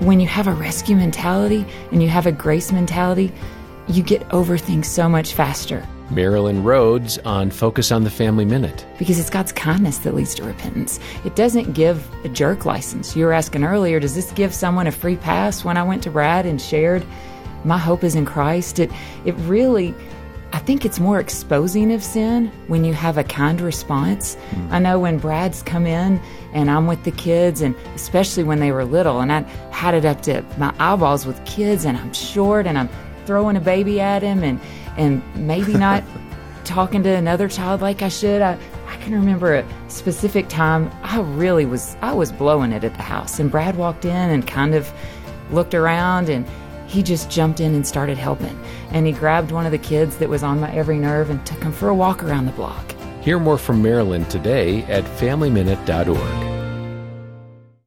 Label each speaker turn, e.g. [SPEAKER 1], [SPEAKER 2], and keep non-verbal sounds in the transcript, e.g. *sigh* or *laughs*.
[SPEAKER 1] when you have a rescue mentality and you have a grace mentality, you get over things so much faster.
[SPEAKER 2] Marilyn Rhodes on Focus on the Family Minute.
[SPEAKER 1] Because it's God's kindness that leads to repentance. It doesn't give a jerk license. You were asking earlier, does this give someone a free pass? When I went to Brad and shared, my hope is in Christ, it, it really, I think it's more exposing of sin when you have a kind response. Mm. I know when Brad's come in and I'm with the kids, and especially when they were little, and I had it up to my eyeballs with kids, and I'm short and I'm throwing a baby at him and and maybe *laughs* not talking to another child like I should. I, I can remember a specific time I really was I was blowing it at the house and Brad walked in and kind of looked around and he just jumped in and started helping. And he grabbed one of the kids that was on my every nerve and took him for a walk around the block.
[SPEAKER 2] Hear more from Marilyn today at FamilyMinute.org.